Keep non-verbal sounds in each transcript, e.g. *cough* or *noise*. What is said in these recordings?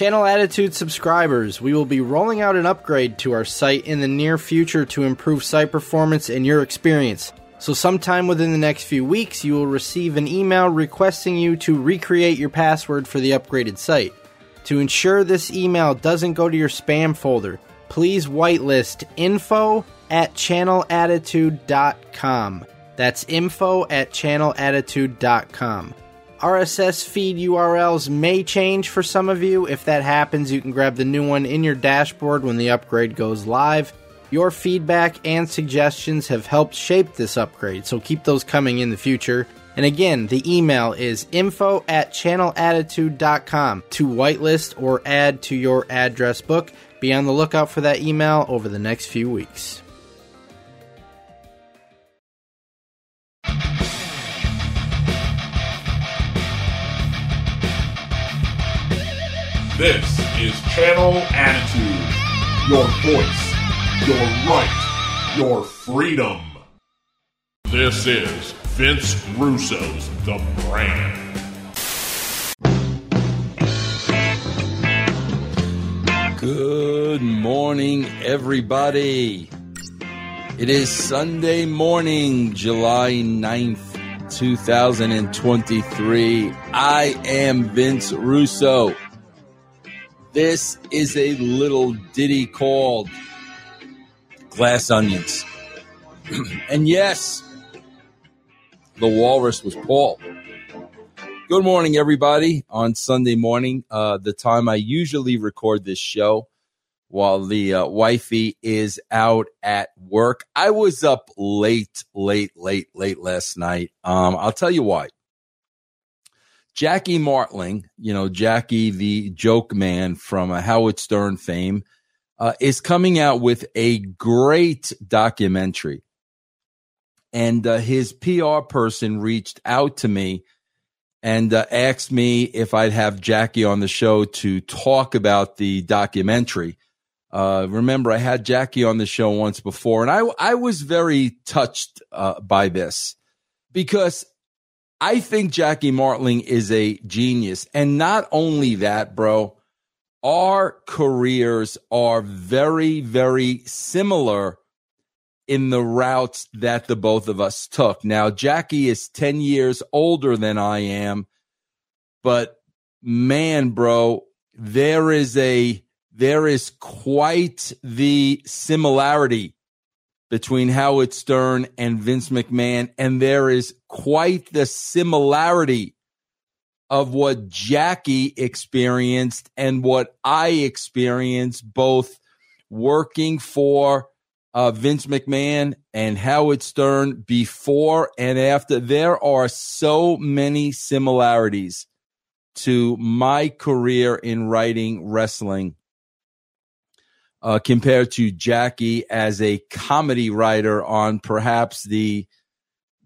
Channel Attitude subscribers, we will be rolling out an upgrade to our site in the near future to improve site performance and your experience. So, sometime within the next few weeks, you will receive an email requesting you to recreate your password for the upgraded site. To ensure this email doesn't go to your spam folder, please whitelist info at channelattitude.com. That's info at channelattitude.com. RSS feed URLs may change for some of you. If that happens, you can grab the new one in your dashboard when the upgrade goes live. Your feedback and suggestions have helped shape this upgrade, so keep those coming in the future. And again, the email is info at channelattitude.com to whitelist or add to your address book. Be on the lookout for that email over the next few weeks. This is Channel Attitude. Your voice, your right, your freedom. This is Vince Russo's The Brand. Good morning, everybody. It is Sunday morning, July 9th, 2023. I am Vince Russo. This is a little ditty called Glass Onions. *clears throat* and yes, the walrus was Paul. Good morning, everybody, on Sunday morning, uh, the time I usually record this show while the uh, wifey is out at work. I was up late, late, late, late last night. Um, I'll tell you why. Jackie Martling, you know, Jackie, the joke man from a Howard Stern fame, uh, is coming out with a great documentary. And uh, his PR person reached out to me and uh, asked me if I'd have Jackie on the show to talk about the documentary. Uh, remember, I had Jackie on the show once before, and I I was very touched uh, by this because I think Jackie Martling is a genius. And not only that, bro, our careers are very, very similar in the routes that the both of us took. Now, Jackie is 10 years older than I am, but man, bro, there is a, there is quite the similarity between Howard Stern and Vince McMahon, and there is quite the similarity of what Jackie experienced and what I experienced, both working for uh, Vince McMahon and Howard Stern before and after. There are so many similarities to my career in writing wrestling uh, compared to Jackie as a comedy writer on perhaps the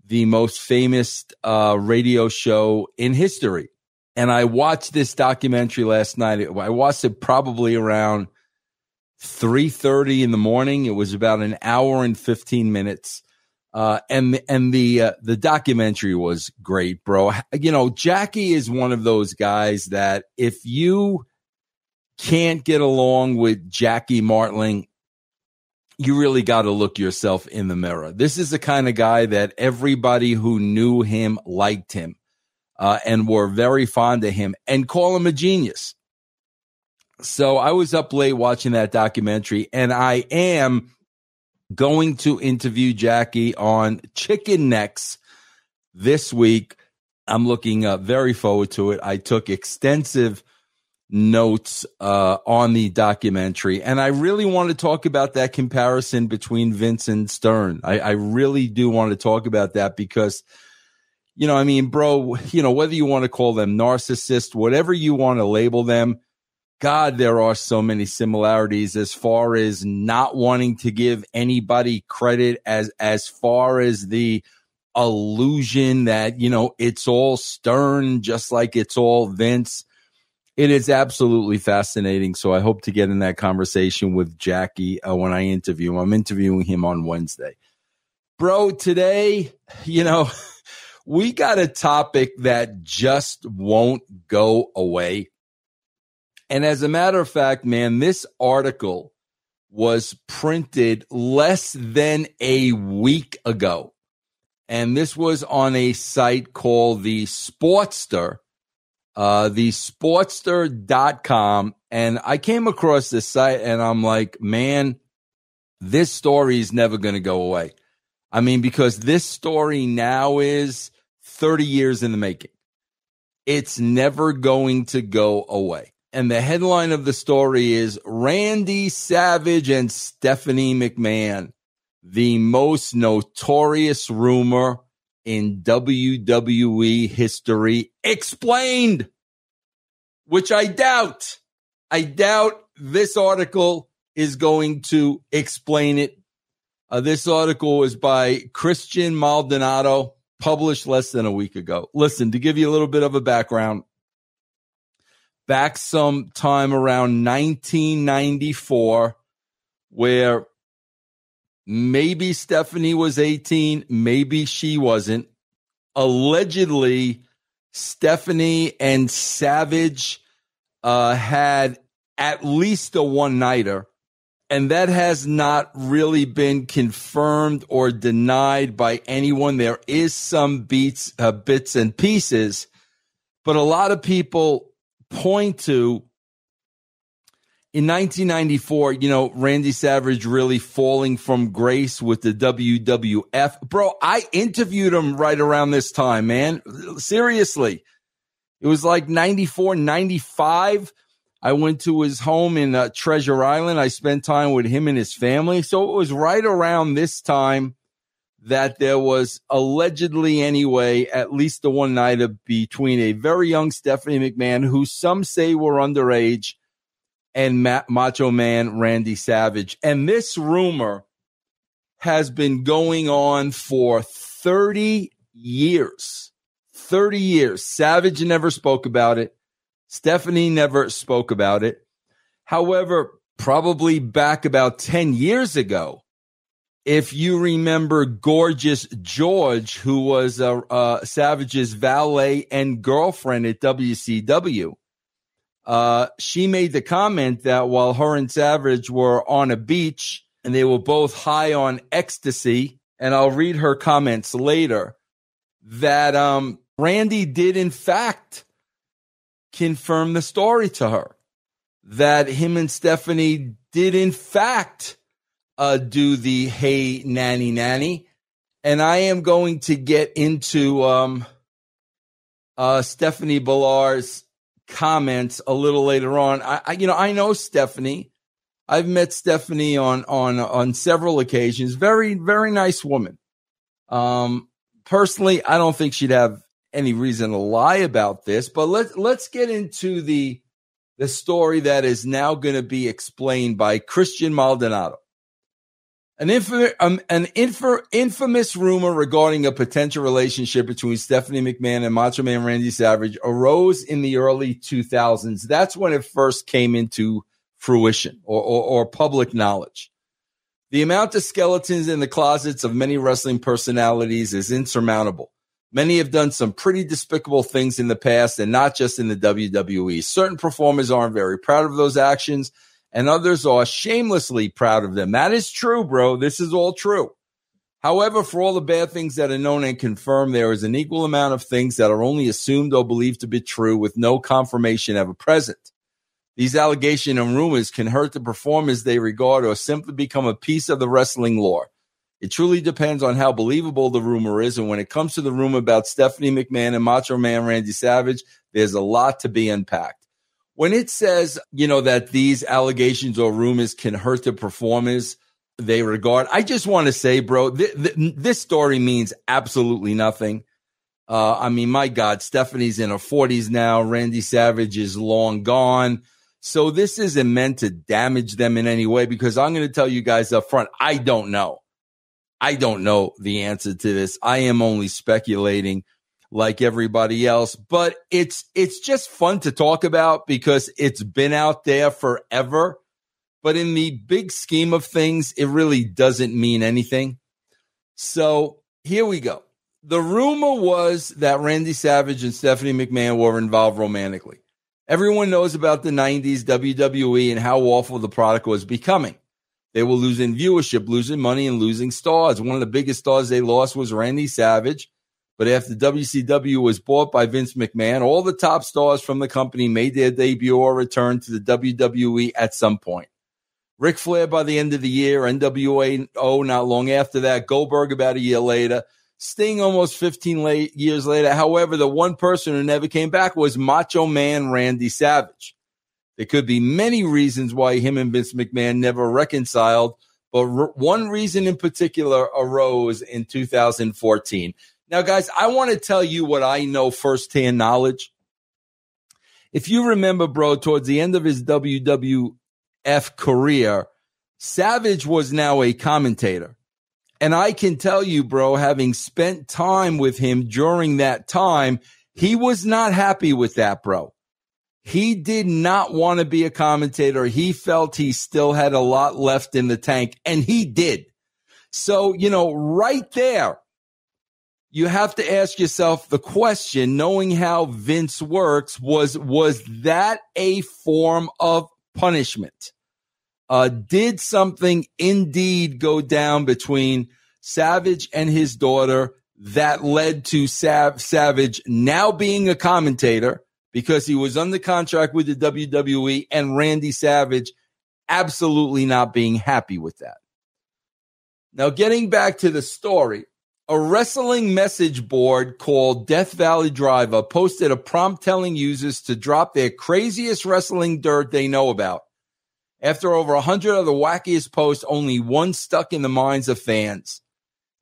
the most famous uh, radio show in history. And I watched this documentary last night. I watched it probably around three thirty in the morning. It was about an hour and fifteen minutes. Uh, and and the uh, the documentary was great, bro. You know, Jackie is one of those guys that if you can't get along with Jackie Martling, you really got to look yourself in the mirror. This is the kind of guy that everybody who knew him liked him uh, and were very fond of him and call him a genius. So I was up late watching that documentary, and I am going to interview Jackie on chicken necks this week. I'm looking uh, very forward to it. I took extensive notes uh, on the documentary. And I really want to talk about that comparison between Vince and Stern. I, I really do want to talk about that because, you know, I mean, bro, you know, whether you want to call them narcissists, whatever you want to label them, God, there are so many similarities as far as not wanting to give anybody credit as as far as the illusion that, you know, it's all Stern, just like it's all Vince it is absolutely fascinating. So I hope to get in that conversation with Jackie uh, when I interview him. I'm interviewing him on Wednesday. Bro, today, you know, *laughs* we got a topic that just won't go away. And as a matter of fact, man, this article was printed less than a week ago. And this was on a site called the Sportster, uh, the sportster.com. And I came across this site and I'm like, man, this story is never going to go away. I mean, because this story now is 30 years in the making. It's never going to go away. And the headline of the story is Randy Savage and Stephanie McMahon, the most notorious rumor in WWE history explained, which I doubt. I doubt this article is going to explain it. Uh, this article is by Christian Maldonado, published less than a week ago. Listen, to give you a little bit of a background, back sometime around 1994, where maybe Stephanie was 18, maybe she wasn't. Allegedly, Stephanie and Savage uh, had at least a one nighter and that has not really been confirmed or denied by anyone. There is some beats, uh, bits and pieces, but a lot of people point to in 1994, you know, Randy Savage really falling from grace with the WWF. Bro, I interviewed him right around this time, man. Seriously. It was like 94, 95 I went to his home in uh, Treasure Island. I spent time with him and his family. So it was right around this time that there was allegedly, anyway, at least the one night of between a very young Stephanie McMahon, who some say were underage, and Ma- Macho Man Randy Savage. And this rumor has been going on for 30 years. 30 years. Savage never spoke about it. Stephanie never spoke about it. However, probably back about 10 years ago, if you remember Gorgeous George, who was uh, uh, Savage's valet and girlfriend at WCW, uh, she made the comment that while her and Savage were on a beach and they were both high on ecstasy, and I'll read her comments later, that um, Randy did in fact confirm the story to her. That him and Stephanie did in fact uh, do the hey nanny nanny, and I am going to get into um, uh, Stephanie Bellars' comments a little later on. I, I, you know I know Stephanie. I've met Stephanie on on on several occasions. Very very nice woman. Um, personally, I don't think she'd have any reason to lie about this, but let's let's get into the the story that is now going to be explained by Christian Maldonado. An, um, an inf- infamous rumor regarding a potential relationship between Stephanie McMahon and Macho Man Randy Savage arose in the early 2000s. That's when it first came into fruition or, or, or public knowledge. The amount of skeletons in the closets of many wrestling personalities is insurmountable. Many have done some pretty despicable things in the past and not just in the WWE. Certain performers aren't very proud of those actions and others are shamelessly proud of them. That is true, bro. This is all true. However, for all the bad things that are known and confirmed, there is an equal amount of things that are only assumed or believed to be true with no confirmation ever present. These allegations and rumors can hurt the performers they regard or simply become a piece of the wrestling lore. It truly depends on how believable the rumor is. And when it comes to the rumor about Stephanie McMahon and Macho Man Randy Savage, there's a lot to be unpacked. When it says, you know, that these allegations or rumors can hurt the performers they regard, I just want to say, bro, th- th- this story means absolutely nothing. Uh, I mean, my God, Stephanie's in her 40s now. Randy Savage is long gone. So this isn't meant to damage them in any way because I'm going to tell you guys up front, I don't know. I don't know the answer to this. I am only speculating like everybody else, but it's it's just fun to talk about because it's been out there forever. But in the big scheme of things, it really doesn't mean anything. So here we go. The rumor was that Randy Savage and Stephanie McMahon were involved romantically. Everyone knows about the 90s WWE and how awful the product was becoming. They were losing viewership, losing money, and losing stars. One of the biggest stars they lost was Randy Savage. But after WCW was bought by Vince McMahon, all the top stars from the company made their debut or return to the WWE at some point. Ric Flair by the end of the year, NWA oh, not long after that, Goldberg about a year later, Sting almost 15 late, years later. However, the one person who never came back was Macho Man Randy Savage. There could be many reasons why him and Vince McMahon never reconciled, but one reason in particular arose in 2014. Now, guys, I want to tell you what I know firsthand knowledge. If you remember, bro, towards the end of his WWF career, Savage was now a commentator. And I can tell you, bro, having spent time with him during that time, he was not happy with that, bro. He did not want to be a commentator. He felt he still had a lot left in the tank, and he did. So, you know, right there, you have to ask yourself the question, knowing how Vince works, was, was that a form of punishment? Uh, did something indeed go down between Savage and his daughter that led to Sav- Savage now being a commentator because he was under contract with the WWE and Randy Savage absolutely not being happy with that. Now, getting back to the story, a wrestling message board called Death Valley Driver posted a prompt telling users to drop their craziest wrestling dirt they know about. After over 100 of the wackiest posts, only one stuck in the minds of fans.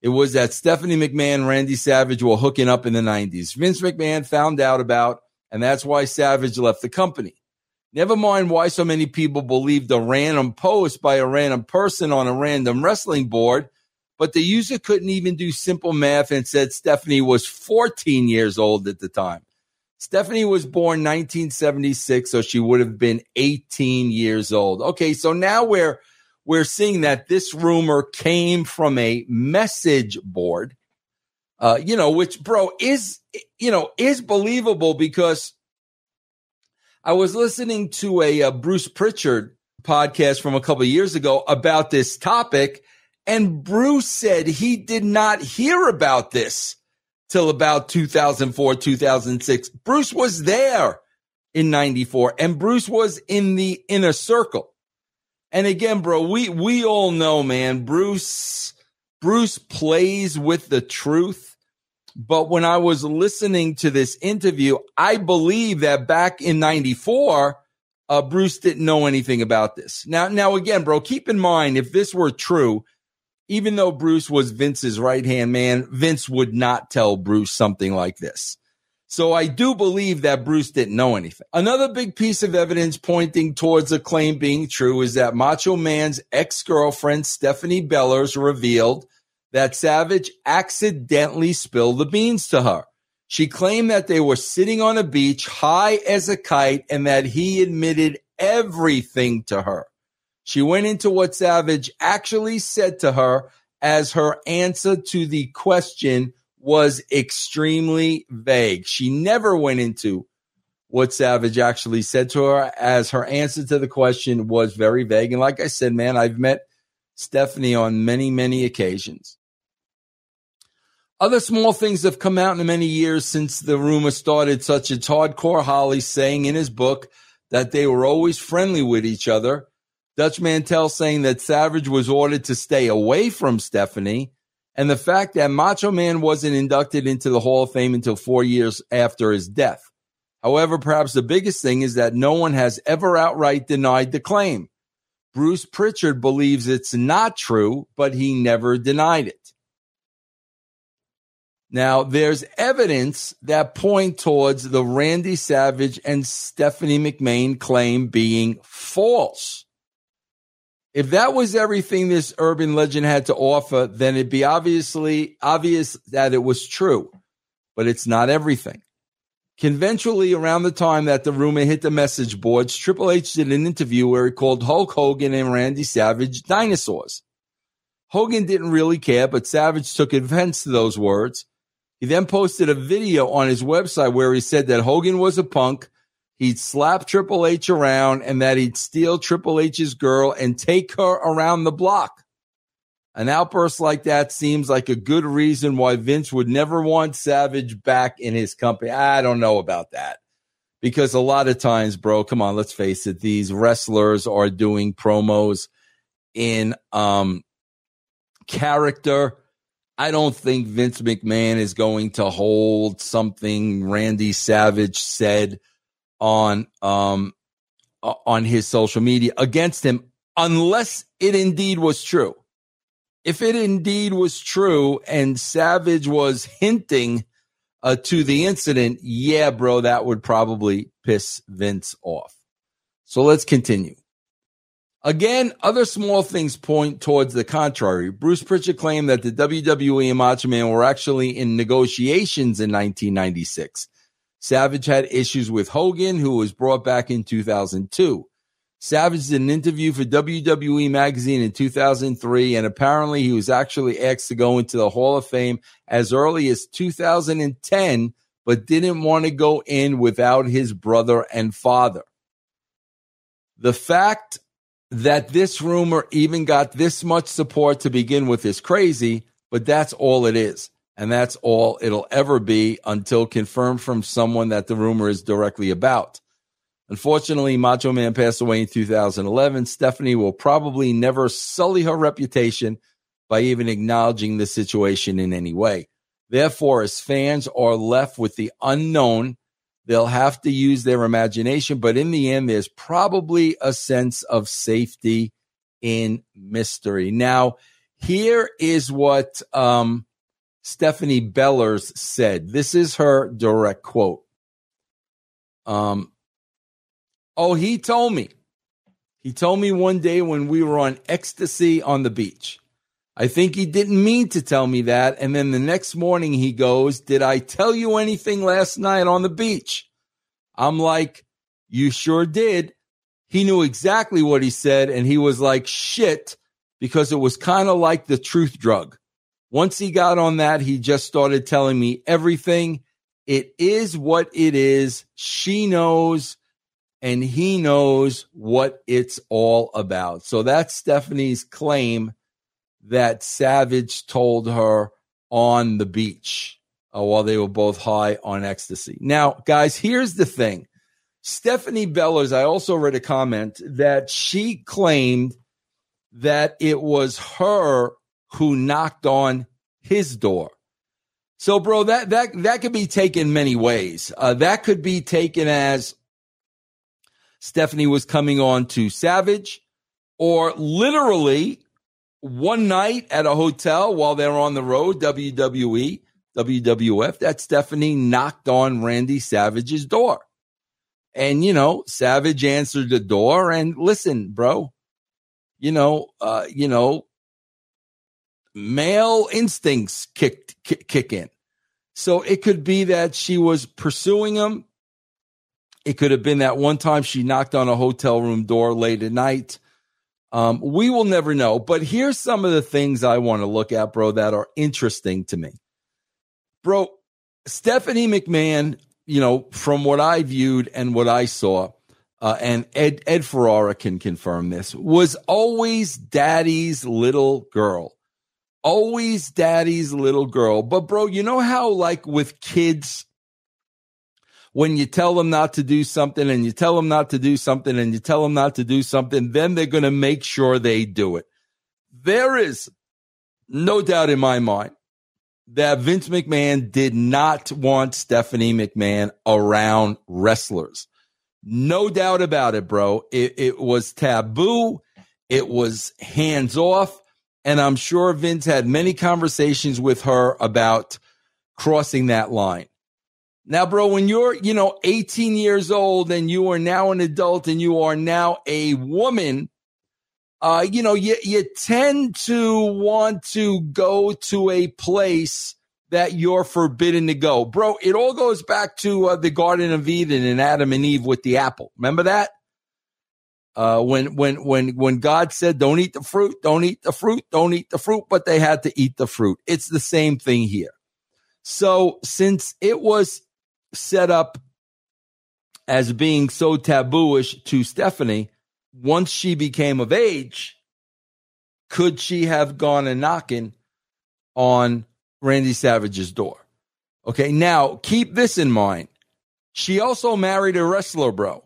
It was that Stephanie McMahon, Randy Savage were hooking up in the 90s. Vince McMahon found out about, and that's why Savage left the company. Never mind why so many people believed a random post by a random person on a random wrestling board but the user couldn't even do simple math and said Stephanie was 14 years old at the time. Stephanie was born 1976, so she would have been 18 years old. Okay, so now we're we're seeing that this rumor came from a message board, uh, you know, which bro is you know is believable because I was listening to a, a Bruce Pritchard podcast from a couple years ago about this topic and Bruce said he did not hear about this till about 2004, 2006. Bruce was there in 94 and Bruce was in the inner circle. And again, bro, we, we all know, man, Bruce, Bruce plays with the truth. But when I was listening to this interview, I believe that back in 94, uh, Bruce didn't know anything about this. Now, now again, bro, keep in mind, if this were true, even though Bruce was Vince's right hand man, Vince would not tell Bruce something like this. So I do believe that Bruce didn't know anything. Another big piece of evidence pointing towards the claim being true is that Macho Man's ex girlfriend, Stephanie Bellars, revealed that Savage accidentally spilled the beans to her. She claimed that they were sitting on a beach high as a kite and that he admitted everything to her. She went into what Savage actually said to her as her answer to the question was extremely vague. She never went into what Savage actually said to her as her answer to the question was very vague. And like I said, man, I've met Stephanie on many, many occasions. Other small things have come out in the many years since the rumor started, such as Hardcore Holly saying in his book that they were always friendly with each other Dutch Mantell saying that Savage was ordered to stay away from Stephanie, and the fact that Macho Man wasn't inducted into the Hall of Fame until four years after his death. However, perhaps the biggest thing is that no one has ever outright denied the claim. Bruce Pritchard believes it's not true, but he never denied it. Now, there's evidence that point towards the Randy Savage and Stephanie McMahon claim being false. If that was everything this urban legend had to offer, then it'd be obviously obvious that it was true, but it's not everything. Conventionally, around the time that the rumor hit the message boards, Triple H did an interview where he called Hulk Hogan and Randy Savage dinosaurs. Hogan didn't really care, but Savage took offense to those words. He then posted a video on his website where he said that Hogan was a punk, he'd slap Triple H around and that he'd steal Triple H's girl and take her around the block. An outburst like that seems like a good reason why Vince would never want Savage back in his company. I don't know about that. Because a lot of times, bro, come on, let's face it, these wrestlers are doing promos in um character. I don't think Vince McMahon is going to hold something Randy Savage said on um on his social media against him unless it indeed was true if it indeed was true and Savage was hinting uh, to the incident, yeah, bro, that would probably piss Vince off. So let's continue. Again, other small things point towards the contrary. Bruce Pritchard claimed that the WWE and Macho Man were actually in negotiations in 1996. Savage had issues with Hogan, who was brought back in 2002. Savage did an interview for WWE Magazine in 2003, and apparently he was actually asked to go into the Hall of Fame as early as 2010, but didn't want to go in without his brother and father. The fact that this rumor even got this much support to begin with is crazy, but that's all it is. And that's all it'll ever be until confirmed from someone that the rumor is directly about. Unfortunately, Macho Man passed away in 2011. Stephanie will probably never sully her reputation by even acknowledging the situation in any way. Therefore, as fans are left with the unknown, they'll have to use their imagination. But in the end, there's probably a sense of safety in mystery. Now, here is what um, Stephanie Bellars said. This is her direct quote. Um, Oh, he told me. He told me one day when we were on ecstasy on the beach. I think he didn't mean to tell me that. And then the next morning he goes, Did I tell you anything last night on the beach? I'm like, You sure did. He knew exactly what he said. And he was like, Shit, because it was kind of like the truth drug. Once he got on that, he just started telling me everything. It is what it is. She knows and he knows what it's all about. So that's Stephanie's claim that Savage told her on the beach uh, while they were both high on ecstasy. Now, guys, here's the thing. Stephanie Bellars, I also read a comment that she claimed that it was her who knocked on his door. So, bro, that that that could be taken many ways. Uh, that could be taken as Stephanie was coming on to Savage, or literally one night at a hotel while they're on the road, WWE, WWF, that Stephanie knocked on Randy Savage's door. And, you know, Savage answered the door and listen, bro, you know, uh, you know, male instincts kicked, kick, kick in. So it could be that she was pursuing him it could have been that one time she knocked on a hotel room door late at night. Um, we will never know. But here's some of the things I want to look at, bro, that are interesting to me. Bro, Stephanie McMahon, you know, from what I viewed and what I saw, uh, and Ed, Ed Ferrara can confirm this, was always daddy's little girl. Always daddy's little girl. But, bro, you know how, like, with kids, when you tell them not to do something and you tell them not to do something and you tell them not to do something, then they're going to make sure they do it. There is no doubt in my mind that Vince McMahon did not want Stephanie McMahon around wrestlers. No doubt about it, bro. It, it was taboo. It was hands off. And I'm sure Vince had many conversations with her about crossing that line. Now, bro, when you're, you know, 18 years old and you are now an adult and you are now a woman, uh, you know, you, you tend to want to go to a place that you're forbidden to go. Bro, it all goes back to uh, the Garden of Eden and Adam and Eve with the apple. Remember that? Uh, when, when, when, when God said, don't eat the fruit, don't eat the fruit, don't eat the fruit, but they had to eat the fruit. It's the same thing here. So since it was set up as being so tabooish to Stephanie, once she became of age, could she have gone and knocking on Randy Savage's door? Okay, now keep this in mind. She also married a wrestler, bro.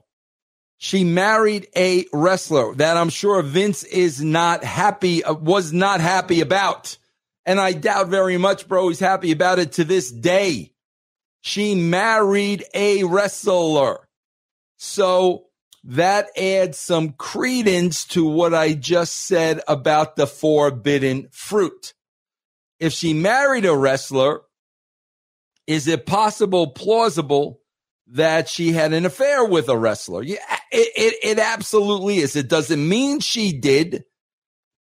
She married a wrestler that I'm sure Vince is not happy, uh, was not happy about. And I doubt very much, bro, he's happy about it to this day. She married a wrestler. So that adds some credence to what I just said about the forbidden fruit. If she married a wrestler, is it possible, plausible that she had an affair with a wrestler? Yeah, it, it, absolutely is. It doesn't mean she did,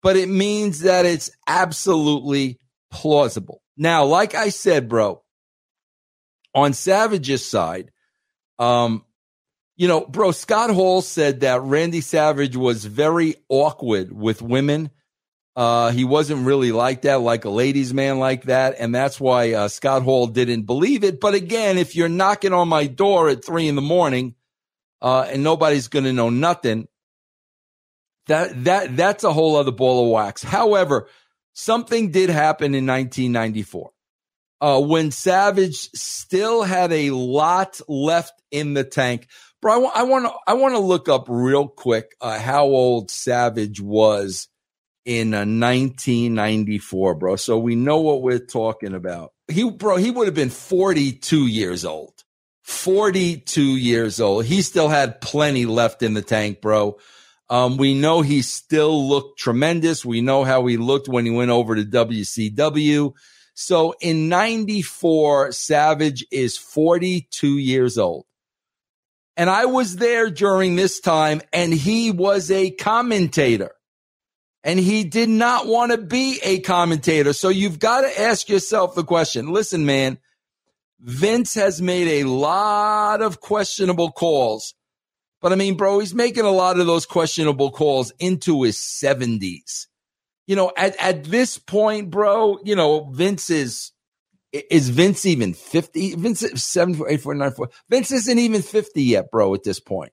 but it means that it's absolutely plausible. Now, like I said, bro, on Savage's side, um, you know, bro, Scott Hall said that Randy Savage was very awkward with women. Uh, he wasn't really like that, like a ladies' man like that. And that's why uh, Scott Hall didn't believe it. But again, if you're knocking on my door at three in the morning uh, and nobody's going to know nothing, that, that, that's a whole other ball of wax. However, something did happen in 1994. Uh, when Savage still had a lot left in the tank. Bro, I want to I want to look up real quick uh, how old Savage was in uh, 1994, bro. So we know what we're talking about. He, bro, he would have been 42 years old. 42 years old. He still had plenty left in the tank, bro. Um, we know he still looked tremendous. We know how he looked when he went over to WCW. So in 94, Savage is 42 years old. And I was there during this time and he was a commentator and he did not want to be a commentator. So you've got to ask yourself the question. Listen, man, Vince has made a lot of questionable calls, but I mean, bro, he's making a lot of those questionable calls into his seventies. You know, at, at this point, bro, you know, Vince is is Vince even 50? Vince is 7, 8, 4, 9, 4. Vince isn't even 50 yet, bro, at this point.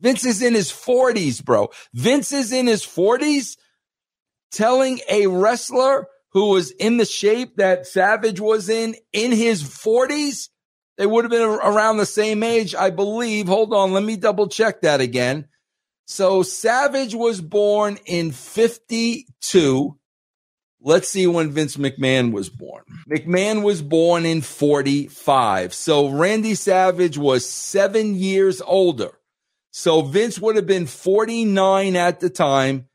Vince is in his 40s, bro. Vince is in his 40s telling a wrestler who was in the shape that Savage was in in his 40s. They would have been around the same age, I believe. Hold on, let me double check that again. So Savage was born in 52. Let's see when Vince McMahon was born. McMahon was born in 45. So Randy Savage was seven years older. So Vince would have been 49 at the time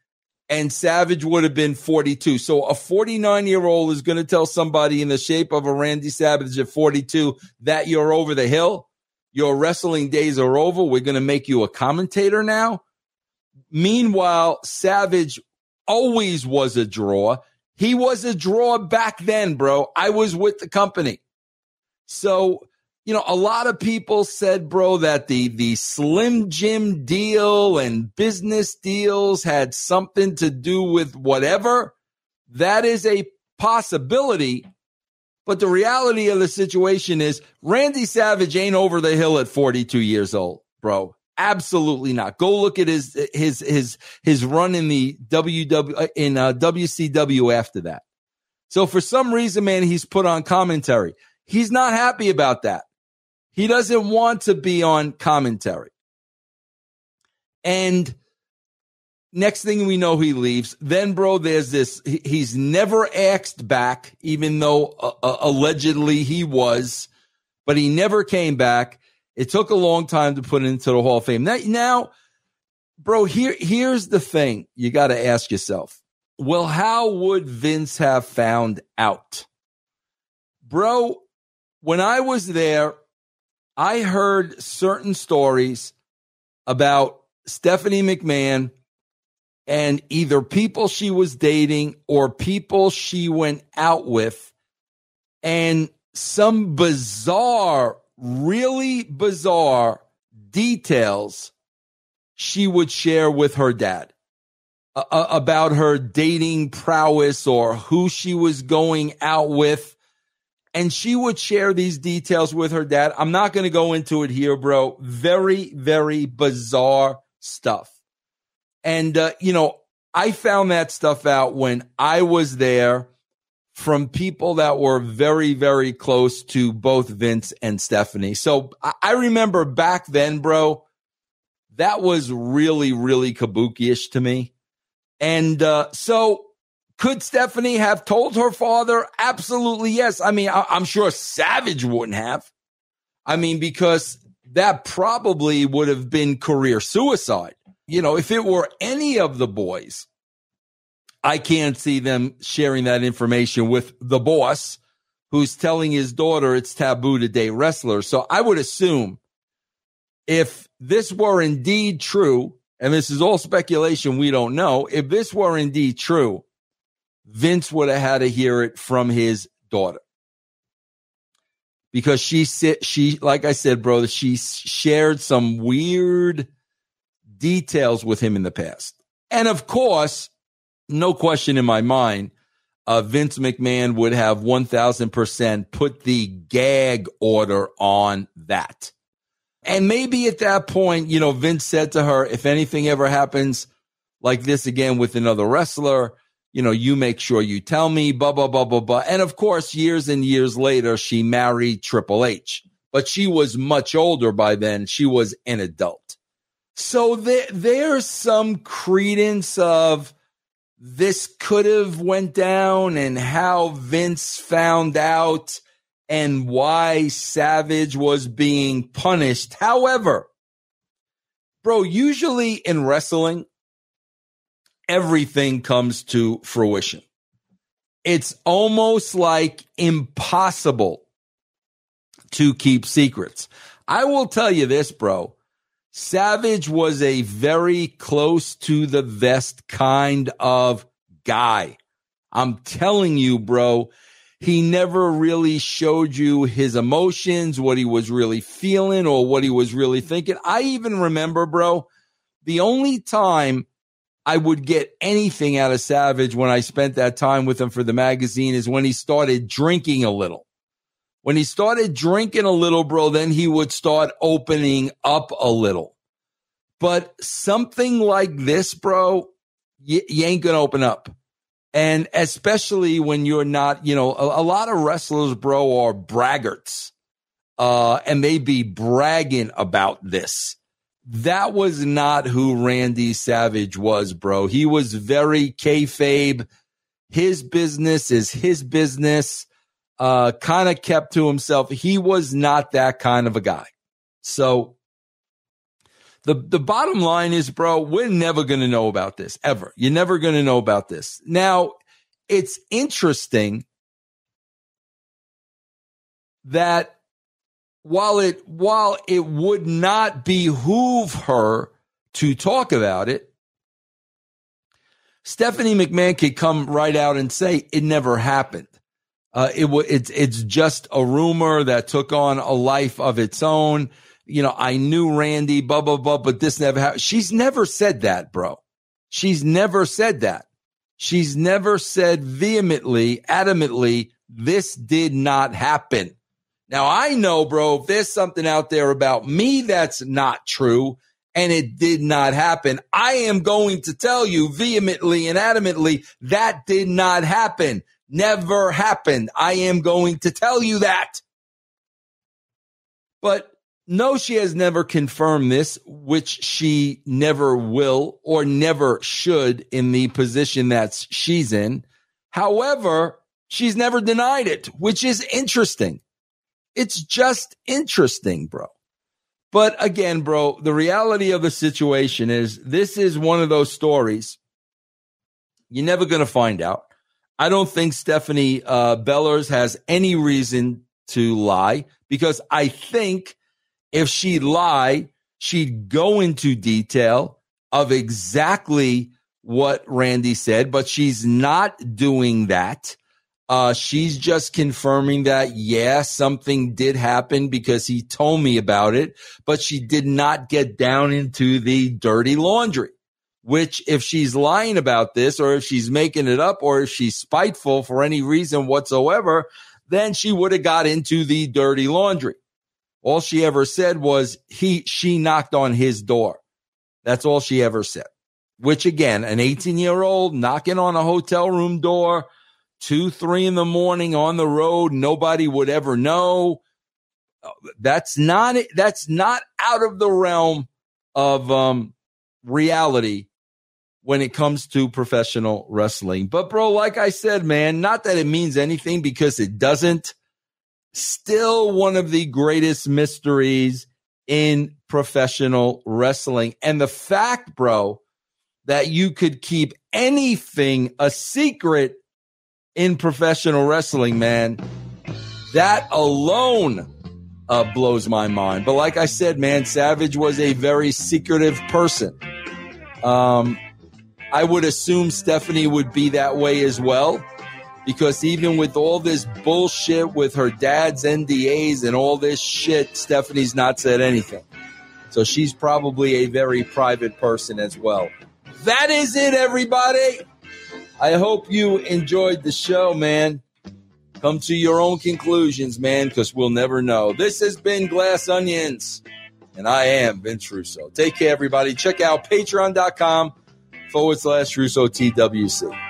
and Savage would have been 42. So a 49 year old is going to tell somebody in the shape of a Randy Savage at 42 that you're over the hill. Your wrestling days are over. We're going to make you a commentator now. Meanwhile, Savage always was a draw. He was a draw back then, bro. I was with the company. So, you know, a lot of people said, bro, that the, the Slim Jim deal and business deals had something to do with whatever. That is a possibility. But the reality of the situation is Randy Savage ain't over the hill at 42 years old, bro. Absolutely not. Go look at his his his his run in the WW in uh, WCW after that. So for some reason, man, he's put on commentary. He's not happy about that. He doesn't want to be on commentary. And next thing we know, he leaves. Then, bro, there's this. He's never asked back, even though uh, uh, allegedly he was, but he never came back. It took a long time to put into the Hall of Fame. Now, now bro, here, here's the thing you got to ask yourself. Well, how would Vince have found out? Bro, when I was there, I heard certain stories about Stephanie McMahon and either people she was dating or people she went out with and some bizarre really bizarre details she would share with her dad about her dating prowess or who she was going out with. And she would share these details with her dad. I'm not going to go into it here, bro. Very, very bizarre stuff. And, uh, you know, I found that stuff out when I was there from people that were very, very close to both Vince and Stephanie. So I remember back then, bro, that was really, really kabuki-ish to me. And uh, so could Stephanie have told her father? Absolutely yes. I mean, I- I'm sure Savage wouldn't have. I mean, because that probably would have been career suicide. You know, if it were any of the boys, I can't see them sharing that information with the boss who's telling his daughter it's taboo to date wrestlers. So I would assume if this were indeed true, and this is all speculation, we don't know, if this were indeed true, Vince would have had to hear it from his daughter. Because she said, she, like I said, brother, she shared some weird details with him in the past. And of course, no question in my mind, uh, Vince McMahon would have 1000% put the gag order on that. And maybe at that point, you know, Vince said to her, if anything ever happens like this again with another wrestler, you know, you make sure you tell me, blah, blah, blah, blah, blah. And of course, years and years later, she married Triple H, but she was much older by then. She was an adult. So there, there's some credence of, this could have went down and how Vince found out and why Savage was being punished. However, bro, usually in wrestling, everything comes to fruition. It's almost like impossible to keep secrets. I will tell you this, bro. Savage was a very close to the vest kind of guy. I'm telling you, bro, he never really showed you his emotions, what he was really feeling or what he was really thinking. I even remember, bro, the only time I would get anything out of Savage when I spent that time with him for the magazine is when he started drinking a little. When he started drinking a little, bro, then he would start opening up a little. But something like this, bro, you, you ain't going to open up. And especially when you're not, you know, a, a lot of wrestlers, bro, are braggarts. Uh, and they be bragging about this. That was not who Randy Savage was, bro. He was very kayfabe. His business is his business uh, kind of kept to himself. He was not that kind of a guy. So the, the bottom line is, bro, we're never going to know about this ever. You're never going to know about this. Now, it's interesting that while it, while it would not behoove her to talk about it, Stephanie McMahon could come right out and say it never happened. Uh, it it's it's just a rumor that took on a life of its own. You know, I knew Randy, blah blah blah, but this never happened. She's never said that, bro. She's never said that. She's never said vehemently, adamantly, this did not happen. Now I know, bro, if there's something out there about me that's not true and it did not happen, I am going to tell you vehemently and adamantly that did not happen never happened. I am going to tell you that. But no, she has never confirmed this, which she never will or never should in the position that she's in. However, she's never denied it, which is interesting. It's just interesting, bro. But again, bro, the reality of the situation is this is one of those stories you're never going to find out. I don't think Stephanie uh, Bellars has any reason to lie because I think if she'd lie, she'd go into detail of exactly what Randy said, but she's not doing that. Uh, she's just confirming that, yeah, something did happen because he told me about it, but she did not get down into the dirty laundry which if she's lying about this or if she's making it up or if she's spiteful for any reason whatsoever, then she would have got into the dirty laundry. All she ever said was he she knocked on his door. That's all she ever said. Which again, an 18 year old knocking on a hotel room door, two, three in the morning on the road, nobody would ever know. That's not that's not out of the realm of um, reality when it comes to professional wrestling. But bro, like I said, man, not that it means anything because it doesn't still one of the greatest mysteries in professional wrestling. And the fact, bro, that you could keep anything a secret in professional wrestling, man, that alone uh, blows my mind. But like I said, man, Savage was a very secretive person. Um, I would assume Stephanie would be that way as well because even with all this bullshit with her dad's NDAs and all this shit, Stephanie's not said anything. So she's probably a very private person as well. That is it, everybody. I hope you enjoyed the show, man. Come to your own conclusions, man, because we'll never know. This has been Glass Onions, and I am Vince Russo. Take care, everybody. Check out patreon.com forward slash Russo TWC.